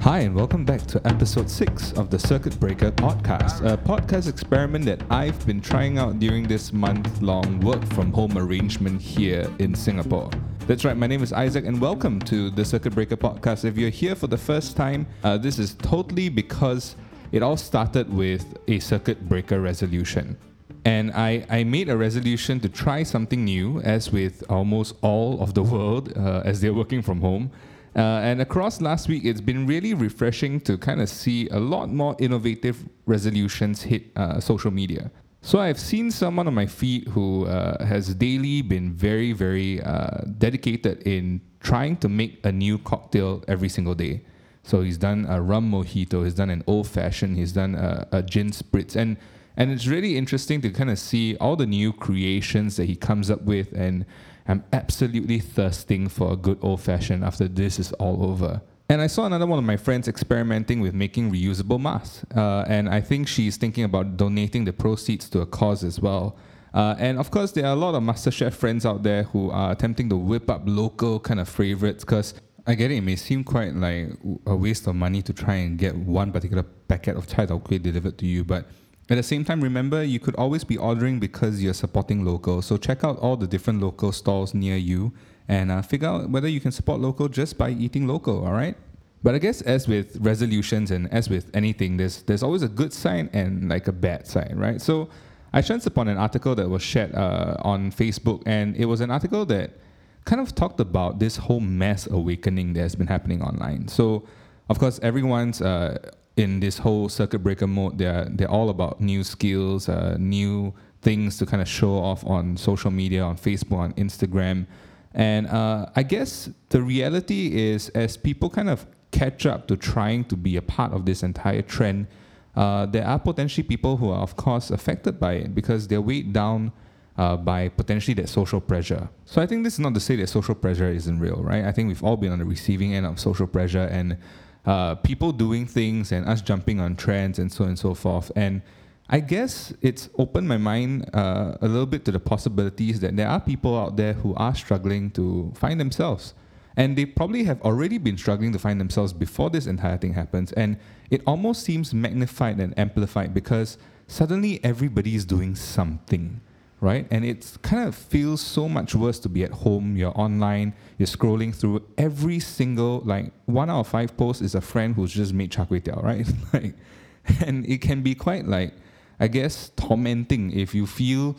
Hi, and welcome back to episode 6 of the Circuit Breaker podcast, a podcast experiment that I've been trying out during this month long work from home arrangement here in Singapore. That's right, my name is Isaac, and welcome to the Circuit Breaker podcast. If you're here for the first time, uh, this is totally because it all started with a circuit breaker resolution. And I, I made a resolution to try something new, as with almost all of the world uh, as they're working from home. Uh, and across last week, it's been really refreshing to kind of see a lot more innovative resolutions hit uh, social media. So I've seen someone on my feed who uh, has daily been very, very uh, dedicated in trying to make a new cocktail every single day. So he's done a rum mojito, he's done an old fashioned, he's done a, a gin spritz, and and it's really interesting to kind of see all the new creations that he comes up with and I'm absolutely thirsting for a good old fashioned after this is all over. And I saw another one of my friends experimenting with making reusable masks. Uh, and I think she's thinking about donating the proceeds to a cause as well. Uh, and of course, there are a lot of MasterChef friends out there who are attempting to whip up local kind of favorites because I get it, it may seem quite like a waste of money to try and get one particular packet of chai tao delivered to you. But at the same time, remember you could always be ordering because you're supporting local. So check out all the different local stalls near you and uh, figure out whether you can support local just by eating local. All right. But I guess as with resolutions and as with anything, there's there's always a good sign and like a bad sign, right? So I chanced upon an article that was shared uh, on Facebook, and it was an article that kind of talked about this whole mass awakening that has been happening online. So of course, everyone's uh, in this whole circuit breaker mode, they're they're all about new skills, uh, new things to kind of show off on social media, on Facebook, on Instagram, and uh, I guess the reality is as people kind of catch up to trying to be a part of this entire trend, uh, there are potentially people who are of course affected by it because they're weighed down. Uh, by potentially that social pressure. So I think this is not to say that social pressure isn't real, right? I think we've all been on the receiving end of social pressure, and uh, people doing things and us jumping on trends and so on and so forth. And I guess it's opened my mind uh, a little bit to the possibilities that there are people out there who are struggling to find themselves. And they probably have already been struggling to find themselves before this entire thing happens. And it almost seems magnified and amplified because suddenly everybody is doing something right? And it kind of feels so much worse to be at home, you're online, you're scrolling through every single, like, one out of five posts is a friend who's just made char kway teow, right? like, and it can be quite, like, I guess, tormenting if you feel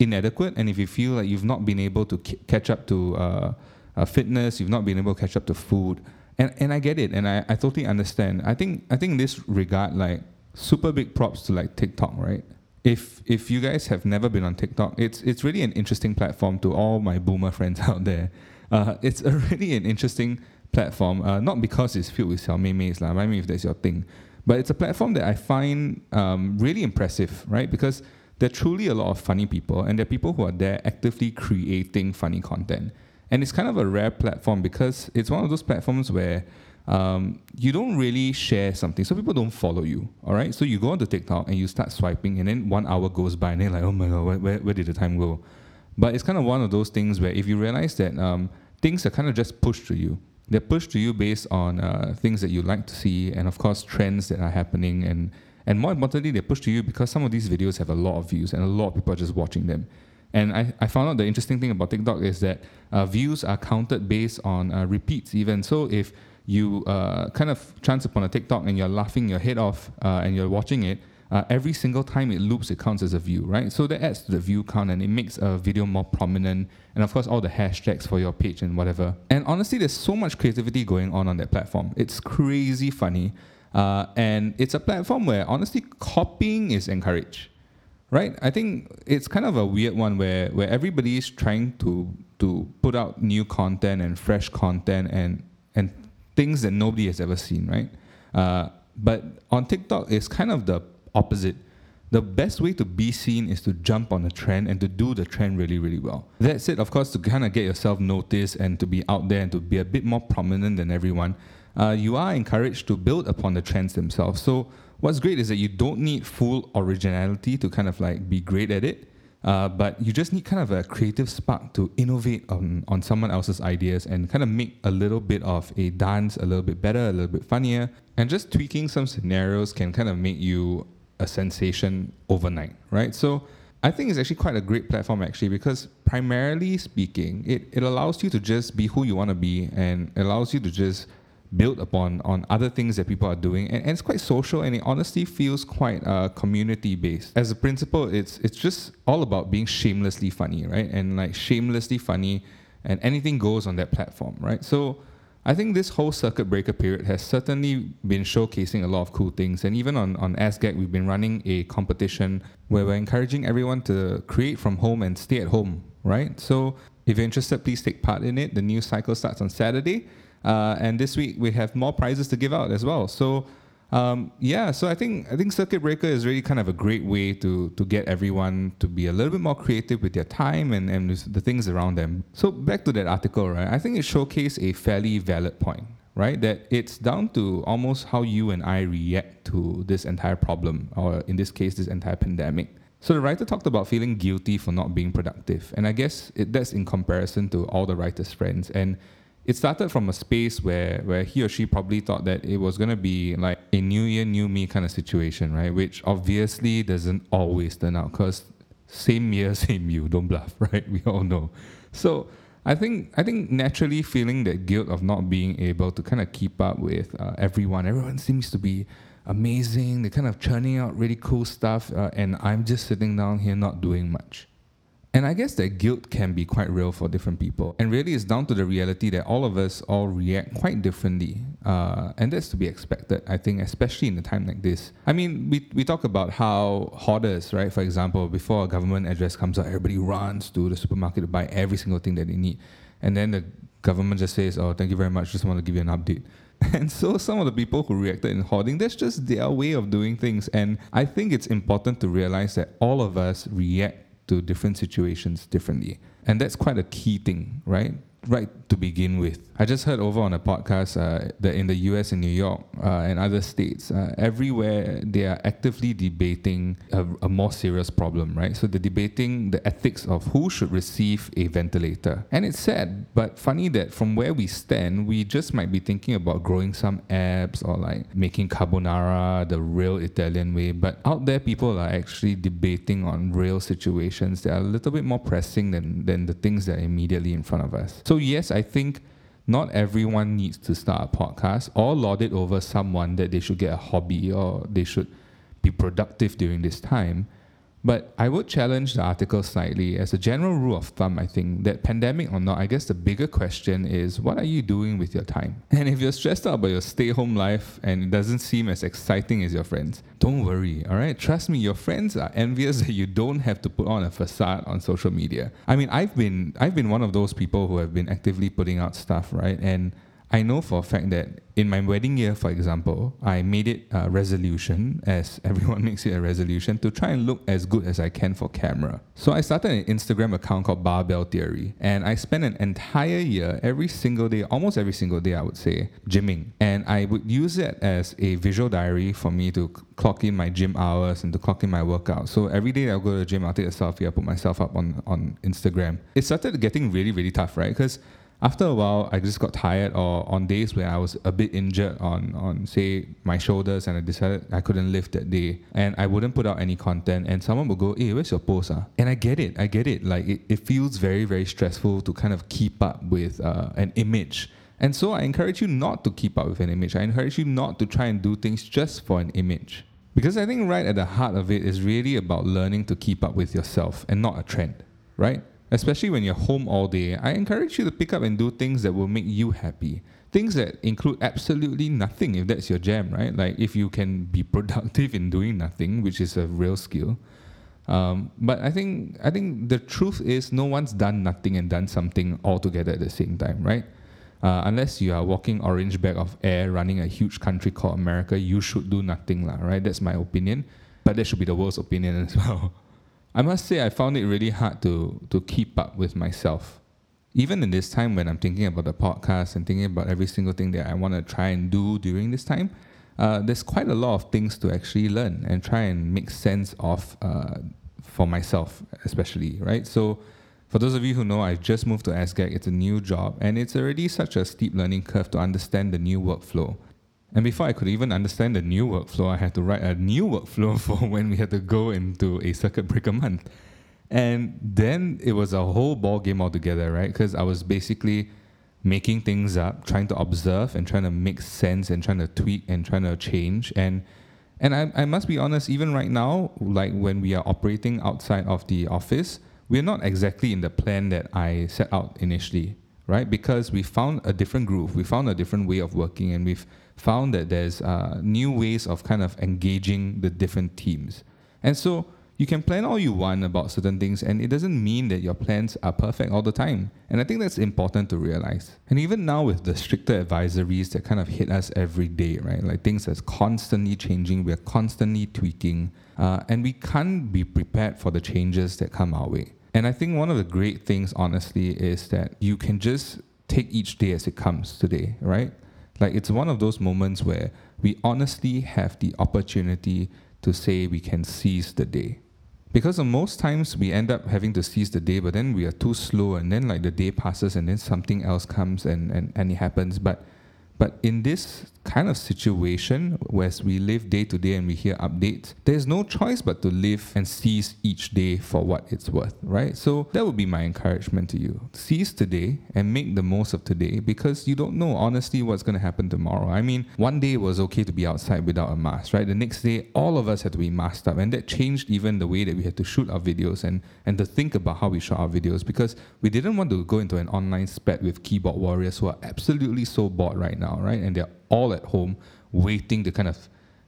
inadequate and if you feel like you've not been able to catch up to uh, uh, fitness, you've not been able to catch up to food. And, and I get it, and I, I totally understand. I think I think in this regard, like super big props to like TikTok, right? if if you guys have never been on TikTok, it's it's really an interesting platform to all my boomer friends out there. Uh, it's a really an interesting platform, uh, not because it's filled with xiao mei lah, I mean if that's your thing, but it's a platform that I find um, really impressive, right? Because there are truly a lot of funny people, and there are people who are there actively creating funny content. And it's kind of a rare platform because it's one of those platforms where um, you don't really share something. So people don't follow you, all right? So you go onto TikTok and you start swiping, and then one hour goes by, and they're like, oh my God, where, where, where did the time go? But it's kind of one of those things where if you realize that um, things are kind of just pushed to you, they're pushed to you based on uh, things that you like to see, and of course, trends that are happening. And, and more importantly, they're pushed to you because some of these videos have a lot of views, and a lot of people are just watching them. And I, I found out the interesting thing about TikTok is that uh, views are counted based on uh, repeats, even. So if you uh, kind of chance upon a TikTok and you're laughing your head off uh, and you're watching it, uh, every single time it loops, it counts as a view, right? So that adds to the view count and it makes a video more prominent. And of course, all the hashtags for your page and whatever. And honestly, there's so much creativity going on on that platform. It's crazy funny. Uh, and it's a platform where honestly, copying is encouraged, right? I think it's kind of a weird one where, where everybody is trying to, to put out new content and fresh content and, and things that nobody has ever seen, right? Uh, but on TikTok, it's kind of the opposite. The best way to be seen is to jump on a trend and to do the trend really, really well. That's it, of course, to kind of get yourself noticed and to be out there and to be a bit more prominent than everyone. Uh, you are encouraged to build upon the trends themselves. So, what's great is that you don't need full originality to kind of like be great at it. Uh, but you just need kind of a creative spark to innovate on, on someone else's ideas and kind of make a little bit of a dance a little bit better, a little bit funnier. And just tweaking some scenarios can kind of make you a sensation overnight, right? So I think it's actually quite a great platform actually because primarily speaking, it, it allows you to just be who you want to be and allows you to just build upon on other things that people are doing. And, and it's quite social and it honestly feels quite uh, community based as a principle it's it's just all about being shamelessly funny right? And like shamelessly funny and anything goes on that platform right? So I think this whole circuit breaker period has certainly been showcasing a lot of cool things. And even on, on SGAG, we've been running a competition where we're encouraging everyone to create from home and stay at home, right? So if you're interested, please take part in it. The new cycle starts on Saturday. Uh, and this week we have more prizes to give out as well. So um, yeah, so I think I think Circuit Breaker is really kind of a great way to to get everyone to be a little bit more creative with their time and, and the things around them. So back to that article, right? I think it showcased a fairly valid point, right? That it's down to almost how you and I react to this entire problem, or in this case, this entire pandemic. So the writer talked about feeling guilty for not being productive, and I guess it, that's in comparison to all the writer's friends and it started from a space where where he or she probably thought that it was gonna be like a new year, new me kind of situation, right? Which obviously doesn't always turn out because same year, same you. Don't bluff, right? We all know. So I think I think naturally feeling that guilt of not being able to kind of keep up with uh, everyone. Everyone seems to be amazing. They're kind of churning out really cool stuff, uh, and I'm just sitting down here not doing much. And I guess that guilt can be quite real for different people. And really, it's down to the reality that all of us all react quite differently. Uh, and that's to be expected, I think, especially in a time like this. I mean, we, we talk about how hoarders, right? For example, before a government address comes out, everybody runs to the supermarket to buy every single thing that they need. And then the government just says, oh, thank you very much, just want to give you an update. And so some of the people who reacted in hoarding, that's just their way of doing things. And I think it's important to realize that all of us react to different situations differently. And that's quite a key thing, right? Right to begin with. I just heard over on a podcast uh, that in the US and New York uh, and other states, uh, everywhere they are actively debating a, a, more serious problem, right? So they're debating the ethics of who should receive a ventilator. And it's sad, but funny that from where we stand, we just might be thinking about growing some apps or like making carbonara the real Italian way. But out there, people are actually debating on real situations that are a little bit more pressing than, than the things that are immediately in front of us. So so, yes, I think not everyone needs to start a podcast or lord it over someone that they should get a hobby or they should be productive during this time. But I would challenge the article slightly. As a general rule of thumb, I think that pandemic or not, I guess the bigger question is what are you doing with your time? And if you're stressed out about your stay home life and it doesn't seem as exciting as your friends, don't worry, all right? Trust me, your friends are envious that you don't have to put on a facade on social media. I mean, I've been I've been one of those people who have been actively putting out stuff, right? And I know for a fact that in my wedding year, for example, I made it a resolution, as everyone makes it a resolution, to try and look as good as I can for camera. So I started an Instagram account called Barbell Theory, and I spent an entire year, every single day, almost every single day, I would say, gymming. And I would use it as a visual diary for me to clock in my gym hours and to clock in my workout. So every day I'll go to the gym, I'll take a selfie, I'll put myself up on, on Instagram. It started getting really, really tough, right? Because after a while, I just got tired, or on days where I was a bit injured on, on say, my shoulders, and I decided I couldn't lift that day, and I wouldn't put out any content, and someone would go, hey, where's your post? Ah? And I get it, I get it. Like, it, it feels very, very stressful to kind of keep up with uh, an image. And so I encourage you not to keep up with an image. I encourage you not to try and do things just for an image. Because I think right at the heart of it is really about learning to keep up with yourself and not a trend, right? Especially when you're home all day, I encourage you to pick up and do things that will make you happy. Things that include absolutely nothing if that's your jam, right? Like if you can be productive in doing nothing, which is a real skill. Um, but I think I think the truth is no one's done nothing and done something all together at the same time, right? Uh, unless you are walking orange bag of air running a huge country called America, you should do nothing, lah, right? That's my opinion. But that should be the world's opinion as well. I must say I found it really hard to to keep up with myself. Even in this time when I'm thinking about the podcast and thinking about every single thing that I want to try and do during this time, uh, there's quite a lot of things to actually learn and try and make sense of uh, for myself, especially, right? So, for those of you who know, I just moved to SGAG. It's a new job, and it's already such a steep learning curve to understand the new workflow. And before I could even understand the new workflow, I had to write a new workflow for when we had to go into a circuit breaker month. And then it was a whole ball game altogether, right? Because I was basically making things up, trying to observe and trying to make sense and trying to tweak and trying to change. And and I, I must be honest, even right now, like when we are operating outside of the office, we're not exactly in the plan that I set out initially, right? Because we found a different groove, we found a different way of working, and we've found that there's uh, new ways of kind of engaging the different teams. And so you can plan all you want about certain things, and it doesn't mean that your plans are perfect all the time. And I think that's important to realize. And even now, with the stricter advisories that kind of hit us every day, right? Like things that's constantly changing, we're constantly tweaking, uh, and we can't be prepared for the changes that come our way. And I think one of the great things, honestly, is that you can just take each day as it comes today, right? Like it's one of those moments where we honestly have the opportunity to say we can seize the day because most times we end up having to seize the day, but then we are too slow, and then like the day passes, and then something else comes and, and, and it happens. But but in this kind of situation, whereas we live day to day and we hear updates, there's no choice but to live and seize each day for what it's worth, right? So that would be my encouragement to you. Seize today and make the most of today because you don't know honestly what's going to happen tomorrow. I mean, one day it was okay to be outside without a mask, right? The next day, all of us had to be masked up, and that changed even the way that we had to shoot our videos and, and to think about how we shot our videos because we didn't want to go into an online spat with keyboard warriors who are absolutely so bored right now, right? And they're all at home waiting to kind of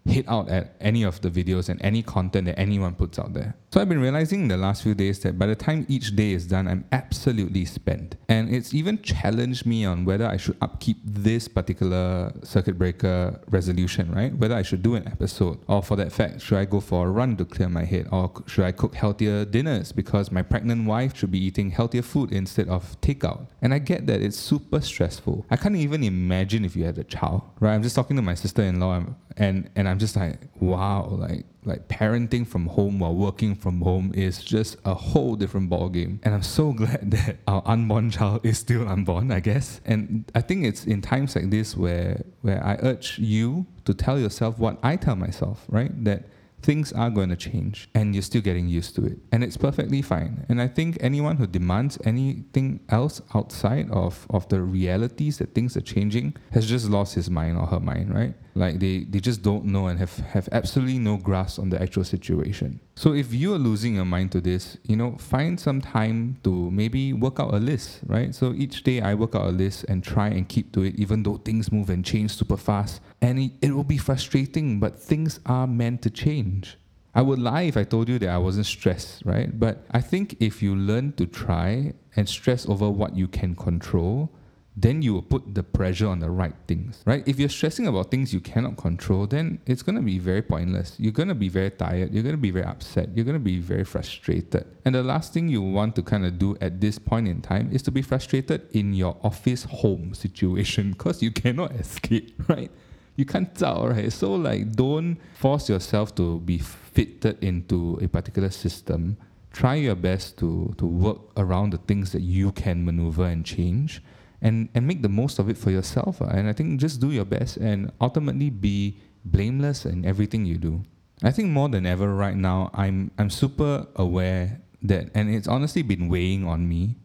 hit out at any of the videos and any content that anyone puts out there. So I've been realizing in the last few days that by the time each day is done, I'm absolutely spent. And it's even challenged me on whether I should upkeep this particular circuit breaker resolution, right? Whether I should do an episode, or for that fact, should I go for a run to clear my head, or should I cook healthier dinners because my pregnant wife should be eating healthier food instead of takeout. And I get that it's super stressful. I can't even imagine if you had a child, right? I'm just talking to my sister-in-law and and I'm just like, wow, like like parenting from home while working from home is just a whole different ball game. And I'm so glad that our unborn child is still unborn, I guess. And I think it's in times like this where where I urge you to tell yourself what I tell myself, right? That things are going to change and you're still getting used to it. And it's perfectly fine. And I think anyone who demands anything else outside of, of the realities that things are changing has just lost his mind or her mind, right? Like they, they just don't know and have, have absolutely no grasp on the actual situation. So if you are losing your mind to this, you know, find some time to maybe work out a list, right? So each day I work out a list and try and keep to it, even though things move and change super fast. And it, will be frustrating, but things are meant to change. I would lie if I told you that I wasn't stressed, right? But I think if you learn to try and stress over what you can control, then you will put the pressure on the right things, right? If you're stressing about things you cannot control, then it's going to be very pointless. You're going to be very tired. You're going to be very upset. You're going to be very frustrated. And the last thing you want to kind of do at this point in time is to be frustrated in your office home situation because you cannot escape, right? You can't tell, right? So, like, don't force yourself to be fitted into a particular system. Try your best to, to work around the things that you can maneuver and change and and make the most of it for yourself. Uh. And I think just do your best and ultimately be blameless in everything you do. I think more than ever right now, I'm I'm super aware that, and it's honestly been weighing on me,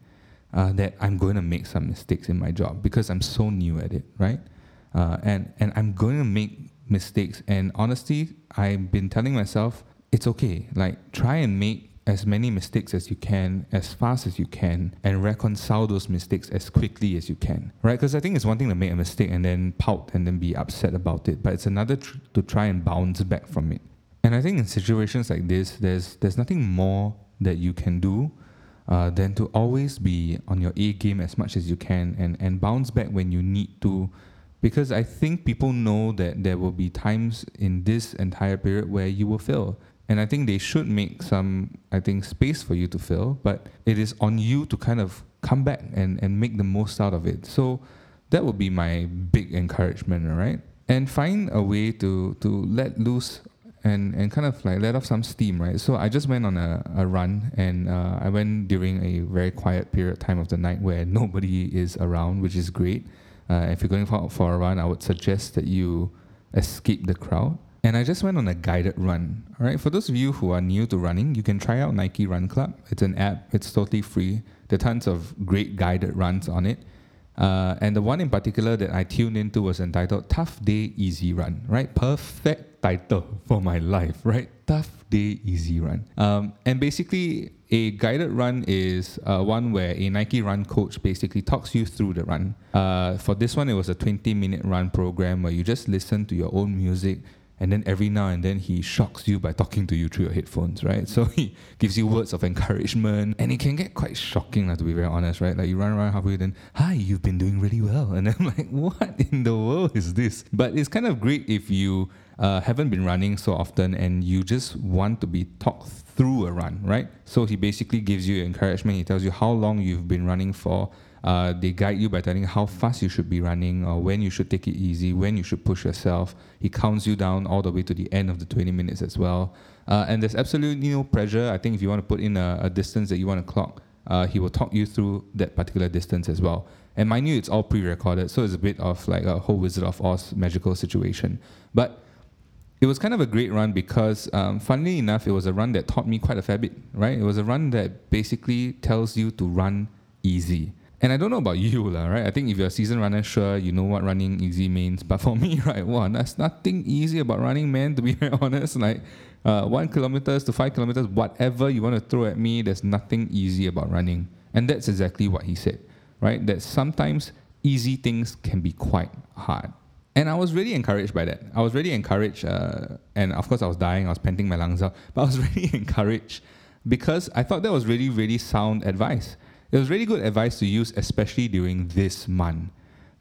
uh, that I'm going to make some mistakes in my job because I'm so new at it, right? Uh, and and I'm going to make mistakes. And honestly, I've been telling myself it's okay. Like try and make as many mistakes as you can, as fast as you can, and reconcile those mistakes as quickly as you can, right? Because I think it's one thing to make a mistake and then pout and then be upset about it, but it's another tr- to try and bounce back from it. And I think in situations like this, there's there's nothing more that you can do uh, than to always be on your A game as much as you can and, and bounce back when you need to. Because I think people know that there will be times in this entire period where you will fail and I think they should make some, I think, space for you to fill, but it is on you to kind of come back and, and make the most out of it. So that would be my big encouragement, all right? And find a way to, to let loose and, and kind of like let off some steam, right? So I just went on a, a run and uh, I went during a very quiet period time of the night where nobody is around, which is great. Uh, if you're going for, for a run, I would suggest that you escape the crowd. And I just went on a guided run. All right, for those of you who are new to running, you can try out Nike Run Club. It's an app, it's totally free. There are tons of great guided runs on it. Uh, and the one in particular that I tuned into was entitled Tough Day Easy Run, right? Perfect title for my life, right? Tough Day Easy Run. Um, and basically, a guided run is uh, one where a Nike run coach basically talks you through the run. Uh, for this one, it was a 20 minute run program where you just listen to your own music and then every now and then he shocks you by talking to you through your headphones, right? So he gives you words of encouragement, and it can get quite shocking, like, to be very honest, right? Like you run around halfway, then hi, you've been doing really well, and I'm like, what in the world is this? But it's kind of great if you uh, haven't been running so often and you just want to be talked through a run, right? So he basically gives you encouragement. He tells you how long you've been running for uh, they guide you by telling how fast you should be running or when you should take it easy, when you should push yourself. He counts you down all the way to the end of the 20 minutes as well. Uh, and there's absolutely no pressure. I think if you want to put in a, a distance that you want to clock, uh, he will talk you through that particular distance as well. And mind you, it's all pre-recorded, so it's a bit of like a whole Wizard of Oz magical situation. But it was kind of a great run because, um, funnily enough, it was a run that taught me quite a fair bit. Right? It was a run that basically tells you to run easy. And I don't know about you, lah, right? I think if you're a season runner, sure, you know what running easy means. But for me, right, one, there's nothing easy about running, man, to be very honest. Like uh, one kilometers to five kilometers, whatever you want to throw at me, there's nothing easy about running. And that's exactly what he said, right? That sometimes easy things can be quite hard. And I was really encouraged by that. I was really encouraged, uh, and of course, I was dying, I was panting my lungs out, but I was really encouraged because I thought that was really, really sound advice. It was really good advice to use, especially during this month,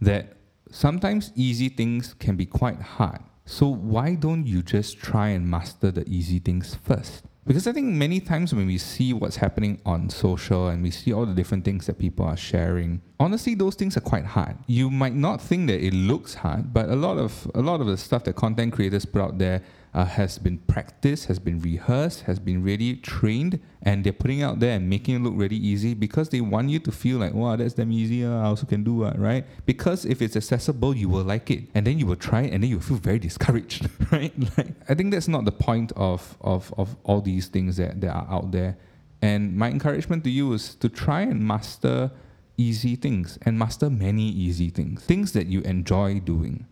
that sometimes easy things can be quite hard. So why don't you just try and master the easy things first? Because I think many times when we see what's happening on social and we see all the different things that people are sharing, honestly those things are quite hard. You might not think that it looks hard, but a lot of a lot of the stuff that content creators put out there uh, has been practiced, has been rehearsed, has been really trained, and they're putting out there and making it look really easy because they want you to feel like, wow, that's damn easy. Uh, I also can do it, right? Because if it's accessible, you will like it, and then you will try it, and then you feel very discouraged, right? Like, I think that's not the point of of of all these things that, that are out there. And my encouragement to you is to try and master easy things and master many easy things, things that you enjoy doing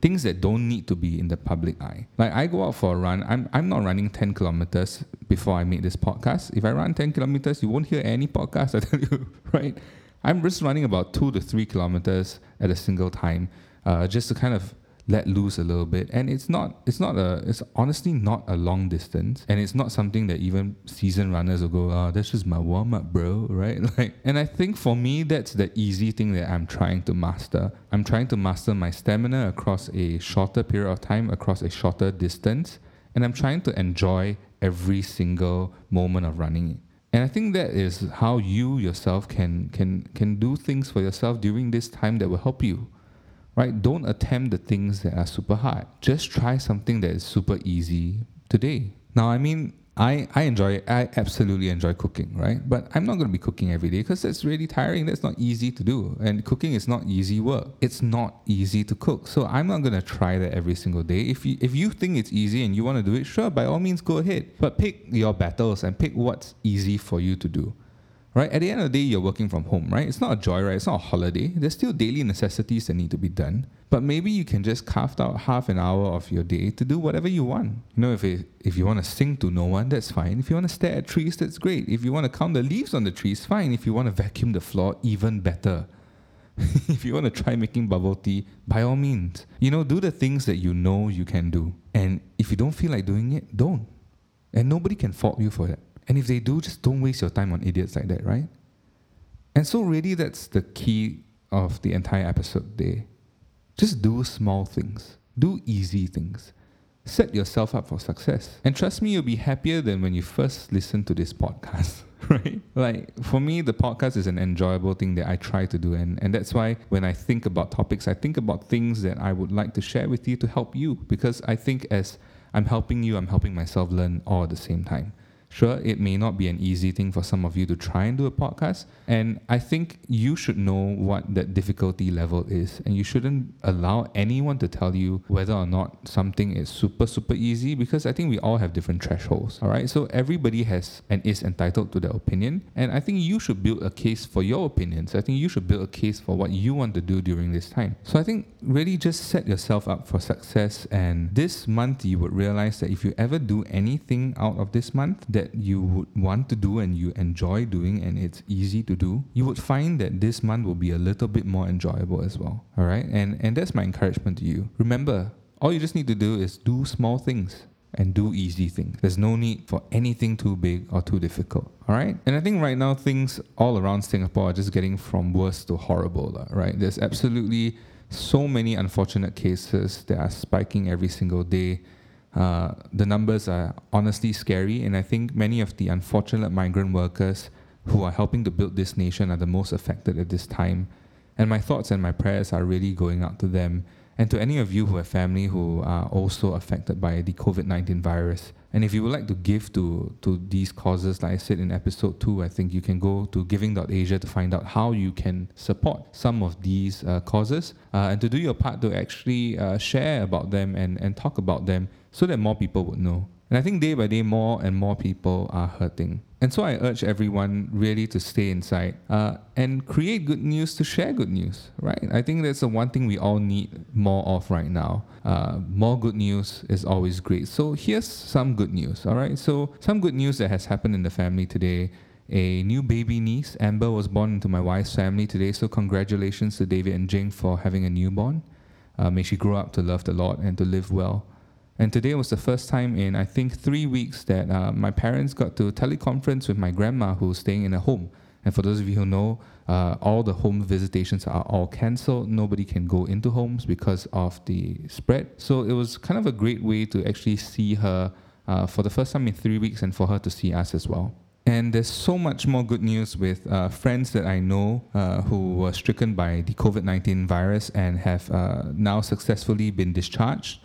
things that don't need to be in the public eye. Like I go out for a run, I'm, I'm not running 10 kilometers before I make this podcast. If I run 10 kilometers, you won't hear any podcast, I tell you, right? I'm just running about two to three kilometers at a single time, uh, just to kind of let loose a little bit. And it's not it's not a it's honestly not a long distance. And it's not something that even seasoned runners will go oh that's just my warm up bro right? Like and I think for me that's the easy thing that I'm trying to master. I'm trying to master my stamina across a shorter period of time across a shorter distance. And I'm trying to enjoy every single moment of running and I think that is how you yourself can can can do things for yourself during this time that will help you right? Don't attempt the things that are super hard. Just try something that is super easy today. Now, I mean, I, I enjoy I absolutely enjoy cooking, right? But I'm not going to be cooking every day because that's really tiring. That's not easy to do. And cooking is not easy work. It's not easy to cook. So I'm not going to try that every single day. If you, if you think it's easy and you want to do it, sure, by all means, go ahead. But pick your battles and pick what's easy for you to do right? At the end of the day, you're working from home, right? It's not a joy, joyride, it's not a holiday. There's still daily necessities that need to be done. But maybe you can just carve out half an hour of your day to do whatever you want. You know, if it, if you want to sing to no one, that's fine. If you want to stare at trees, that's great. If you want to count the leaves on the trees, fine. If you want to vacuum the floor, even better. if you want to try making bubble tea, by all means. You know, do the things that you know you can do. And if you don't feel like doing it, don't. And nobody can fault you for that. And if they do, just don't waste your time on idiots like that, right? And so, really, that's the key of the entire episode today. Just do small things, do easy things. Set yourself up for success. And trust me, you'll be happier than when you first listened to this podcast, right? Like, for me, the podcast is an enjoyable thing that I try to do. And, and that's why when I think about topics, I think about things that I would like to share with you to help you. Because I think as I'm helping you, I'm helping myself learn all at the same time. Sure, it may not be an easy thing for some of you to try and do a podcast. And I think you should know what that difficulty level is. And you shouldn't allow anyone to tell you whether or not something is super, super easy because I think we all have different thresholds. All right. So everybody has and is entitled to their opinion. And I think you should build a case for your opinions. I think you should build a case for what you want to do during this time. So I think really just set yourself up for success. And this month, you would realize that if you ever do anything out of this month, that that you would want to do and you enjoy doing and it's easy to do, you would find that this month will be a little bit more enjoyable as well. All right. And, and that's my encouragement to you. Remember, all you just need to do is do small things and do easy things. There's no need for anything too big or too difficult. All right. And I think right now things all around Singapore are just getting from worse to horrible, right? There's absolutely so many unfortunate cases that are spiking every single day. Uh, the numbers are honestly scary, and I think many of the unfortunate migrant workers who are helping to build this nation are the most affected at this time. And my thoughts and my prayers are really going out to them and to any of you who have family who are also affected by the COVID 19 virus. And if you would like to give to, to these causes, like I said in episode two, I think you can go to giving.asia to find out how you can support some of these uh, causes uh, and to do your part to actually uh, share about them and, and talk about them so that more people would know. And I think day by day, more and more people are hurting. And so I urge everyone really to stay inside uh, and create good news to share good news, right? I think that's the one thing we all need more of right now. Uh, more good news is always great. So here's some good news, all right? So, some good news that has happened in the family today. A new baby niece, Amber, was born into my wife's family today. So, congratulations to David and Jing for having a newborn. Uh, may she grow up to love the Lord and to live well. And today was the first time in, I think, three weeks that uh, my parents got to teleconference with my grandma who's staying in a home. And for those of you who know, uh, all the home visitations are all cancelled. Nobody can go into homes because of the spread. So it was kind of a great way to actually see her uh, for the first time in three weeks and for her to see us as well. And there's so much more good news with uh, friends that I know uh, who were stricken by the COVID 19 virus and have uh, now successfully been discharged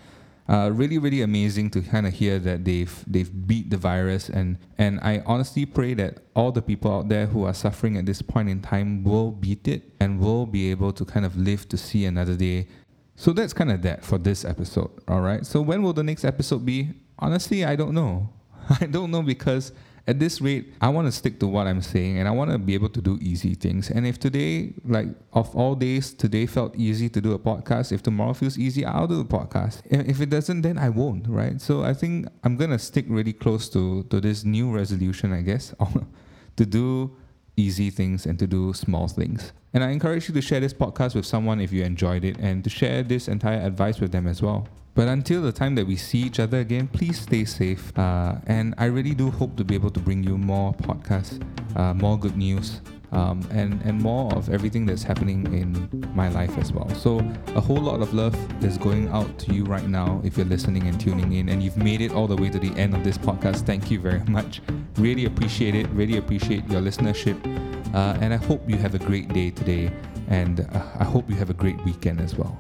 uh, really, really amazing to kind of hear that they've they've beat the virus, and and I honestly pray that all the people out there who are suffering at this point in time will beat it and will be able to kind of live to see another day. So that's kind of that for this episode. All right. So when will the next episode be? Honestly, I don't know. I don't know because at this rate, I want to stick to what I'm saying and I want to be able to do easy things. And if today, like of all days, today felt easy to do a podcast, if tomorrow feels easy, I'll do a podcast. If it doesn't, then I won't, right? So I think I'm going to stick really close to, to this new resolution, I guess, to do easy things and to do small things. And I encourage you to share this podcast with someone if you enjoyed it and to share this entire advice with them as well. But until the time that we see each other again, please stay safe. Uh, and I really do hope to be able to bring you more podcasts, uh, more good news, um, and, and more of everything that's happening in my life as well. So, a whole lot of love is going out to you right now if you're listening and tuning in, and you've made it all the way to the end of this podcast. Thank you very much. Really appreciate it. Really appreciate your listenership. Uh, and I hope you have a great day today, and uh, I hope you have a great weekend as well.